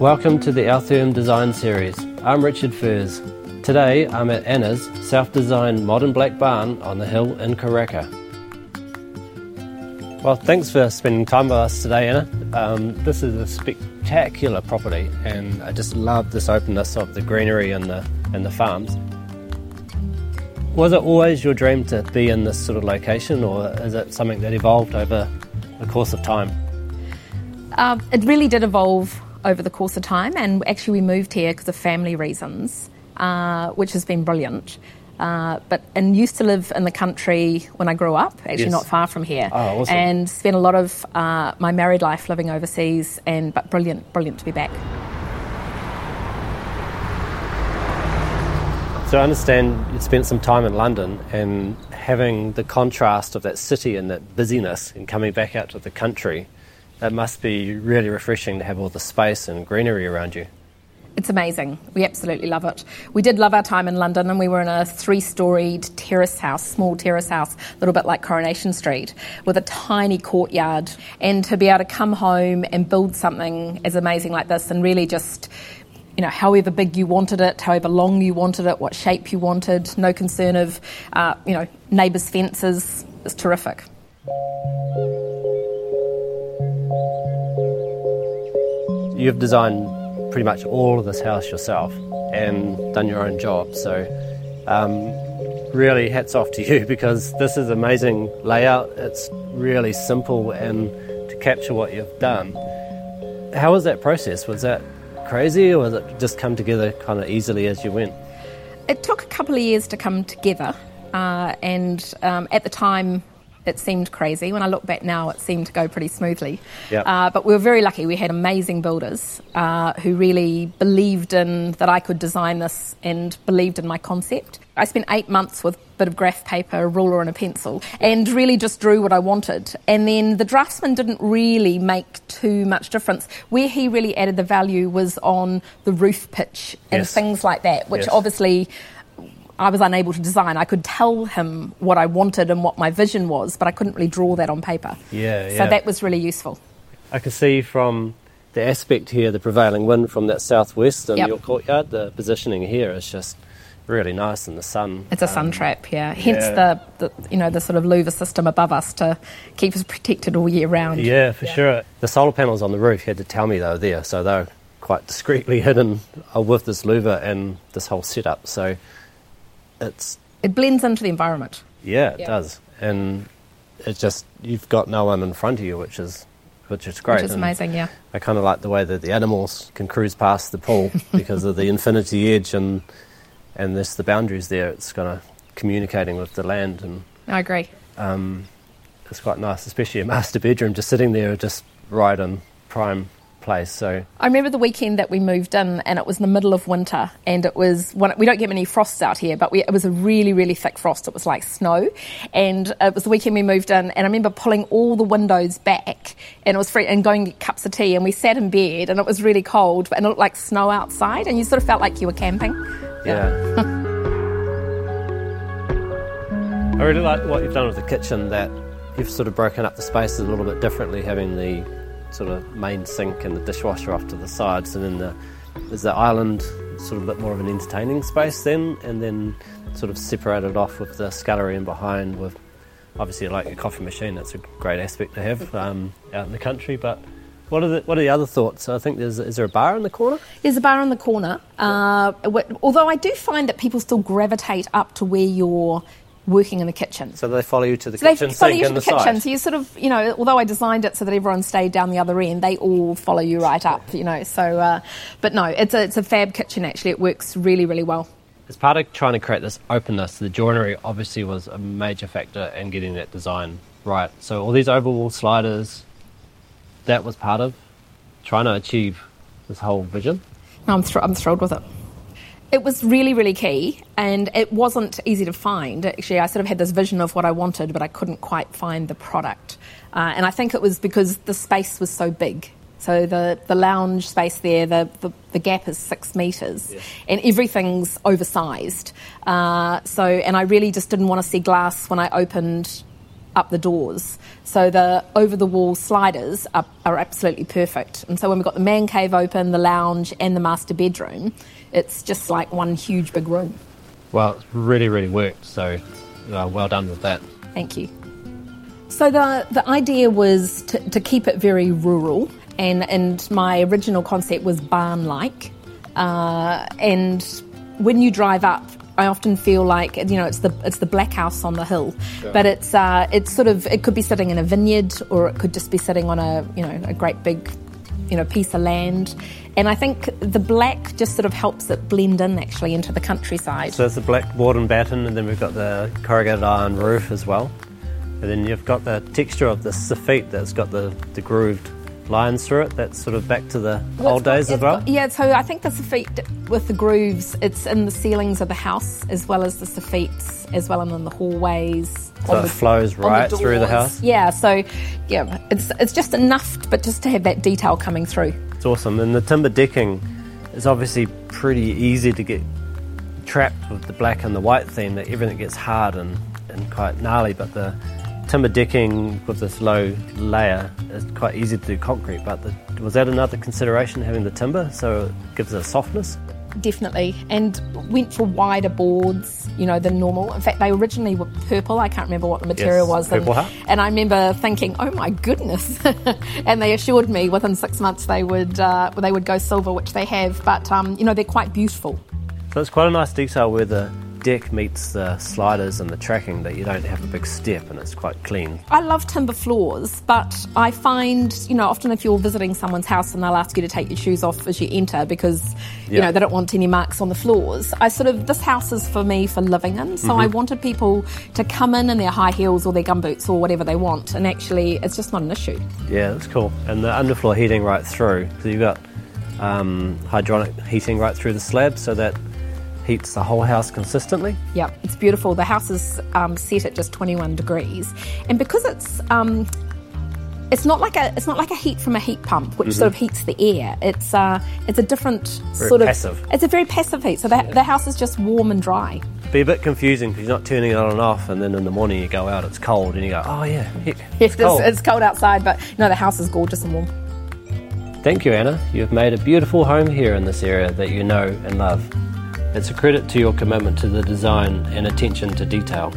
Welcome to the Altherm Design Series. I'm Richard Furs. Today I'm at Anna's self designed modern black barn on the hill in Karaka. Well, thanks for spending time with us today, Anna. Um, this is a spectacular property, and I just love this openness of the greenery and the, and the farms. Was it always your dream to be in this sort of location, or is it something that evolved over the course of time? Uh, it really did evolve over the course of time, and actually we moved here because of family reasons, uh, which has been brilliant. Uh, but and used to live in the country when I grew up, actually Yes. not far from here, Oh, awesome. and spent a lot of uh, my married life living overseas. And but brilliant, brilliant to be back. So I understand you spent some time in London and having the contrast of that city and that busyness and coming back out to the country, it must be really refreshing to have all the space and greenery around you. It's amazing. We absolutely love it. We did love our time in London, and we were in a three-storied terrace house, small terrace house, a little bit like Coronation Street, with a tiny courtyard. And to be able to come home and build something as amazing like this, and really just, you know, however big you wanted it, however long you wanted it, what shape you wanted, no concern of, uh, you know, neighbours' fences, is terrific. You've designed pretty much all of this house yourself and done your own job. So, um, really, hats off to you because this is amazing layout. It's really simple and to capture what you've done. How was that process? Was that crazy or was it just come together kind of easily as you went? It took a couple of years to come together, uh, and um, at the time it seemed crazy. When I look back now, it seemed to go pretty smoothly. Yep. Uh, but we were very lucky. We had amazing builders uh, who really believed in that I could design this and believed in my concept. I spent eight months with a bit of graph paper, a ruler, and a pencil, and really just drew what I wanted. And then the draftsman didn't really make too much difference. Where he really added the value was on the roof pitch and Yes. things like that, which Yes. obviously I was unable to design. I could tell him what I wanted and what my vision was, but I couldn't really draw that on paper. Yeah, So yeah. that was really useful. I can see from the aspect here, the prevailing wind from that southwest in Yep. your courtyard, the positioning here is just really nice in the sun. It's a sun trap, yeah. Hence Um, yeah. the, the you know the sort of louver system above us to keep us protected all year round. Yeah, for sure. The solar panels on the roof, you had to tell me they were there, so they're quite discreetly hidden with this louver and this whole setup. So it's, It blends into the environment. yeah, it Yeah. does. And it's just, you've got no one in front of you, which is, which is great. Which is And amazing, yeah. I kind of like the way that the animals can cruise past the pool because of the infinity edge and and there's the boundaries there. It's kind of communicating with the land and I agree. um, it's quite nice, especially a master bedroom just sitting there, just right in prime place. So I remember the weekend that we moved in, and it was in the middle of winter, and it was one, we don't get many frosts out here, but we, it was a really, really thick frost. It was like snow, and it was the weekend we moved in, and I remember pulling all the windows back, and it was free, and going to get cups of tea, and we sat in bed, and it was really cold, and it looked like snow outside, and you sort of felt like you were camping. yeah. I really like what you've done with the kitchen. That you've sort of broken up the spaces a little bit differently, having the sort of main sink and the dishwasher off to the sides, and then the there's the island, sort of a bit more of an entertaining space then, and then sort of separated off with the scullery in behind with obviously like a coffee machine. That's a great aspect to have um, out in the country. But what are the what are the other thoughts? I think there's is there a bar in the corner? There's a bar in the corner, uh, although I do find that people still gravitate up to where you're working in the kitchen. So they follow you to the So they kitchen follow sink you to the the, kitchen. side. So you sort of, you know, although I designed it so that everyone stayed down the other end, they all follow you right up, you know. So, uh, but no, it's a it's a fab kitchen. Actually, it works really really well. As part of trying to create this openness, the joinery obviously was a major factor in getting that design right. So all these overwall sliders, that was part of trying to achieve this whole vision. No, I'm, thr- I'm thrilled with it. It was really, really key, and it wasn't easy to find. Actually, I sort of had this vision of what I wanted, but I couldn't quite find the product. Uh, and I think it was because the space was so big. So the, the lounge space there, the, the, the gap is six metres, and everything's oversized. Uh, so, and I really just didn't want to see glass when I opened up the doors. So the over the wall sliders are, are absolutely perfect. And so when we've got the man cave open, the lounge, and the master bedroom, it's just like one huge big room. Well, it's really, really worked. So uh, well done with that. Thank you. So the the idea was to, to keep it very rural, and and my original concept was barn like. Uh, and when you drive up, I often feel like you know it's the it's the black house on the hill, Yeah. but it's uh, it's sort of it could be sitting in a vineyard or it could just be sitting on a you know a great big you know piece of land, and I think the black just sort of helps it blend in actually into the countryside. So it's the black board and batten, and then we've got the corrugated iron roof as well. And then you've got the texture of the soffit that's got the, the grooved lines through it. That's sort of back to the Well, old got- days as well. got- yeah, so I think the soffit with the grooves, it's in the ceilings of the house as well as the soffits, as well and in the hallways. So on it the- flows on the right through the house? Yeah, so yeah, it's it's just enough, but just to have that detail coming through. It's awesome. And the timber decking is obviously pretty easy to get trapped with the black and the white theme, that everything gets hard and, and quite gnarly, but the timber decking with this low layer is quite easy to do concrete. But the, was that another consideration, having the timber, so it gives it a softness? Definitely, and went for wider boards, you know, than normal. In fact, they originally were purple. I can't remember what the material Yes, was. And, purple heart. and I remember thinking, "Oh my goodness!" and they assured me within six months they would uh, they would go silver, which they have. But um, you know, they're quite beautiful. So it's quite a nice detail where the deck meets the sliders and the tracking that you don't have a big step and it's quite clean. I love timber floors, but I find, you know, often if you're visiting someone's house and they'll ask you to take your shoes off as you enter because, you Yeah. know, they don't want any marks on the floors. I sort of, this house is for me for living in. So I wanted people to come in in their high heels or their gumboots or whatever they want. And actually, it's just not an issue. Yeah, that's cool. And the underfloor heating right through. So you've got um, hydronic heating right through the slab so that heats the whole house consistently. Yeah, it's beautiful. The house is um, set at just 21 degrees, and because it's um, it's not like a it's not like a heat from a heat pump, which sort of heats the air. It's uh, it's a different Very sort of. It's a very passive heat. So the, the house is just warm and dry. Be a bit confusing because you're not turning it on and off, and then in the morning you go out, it's cold, and you go, oh yeah, heck, it's cold. it's cold outside, but no, the house is gorgeous and warm. Thank you, Anna. You've made a beautiful home here in this area that you know and love. It's a credit to your commitment to the design and attention to detail.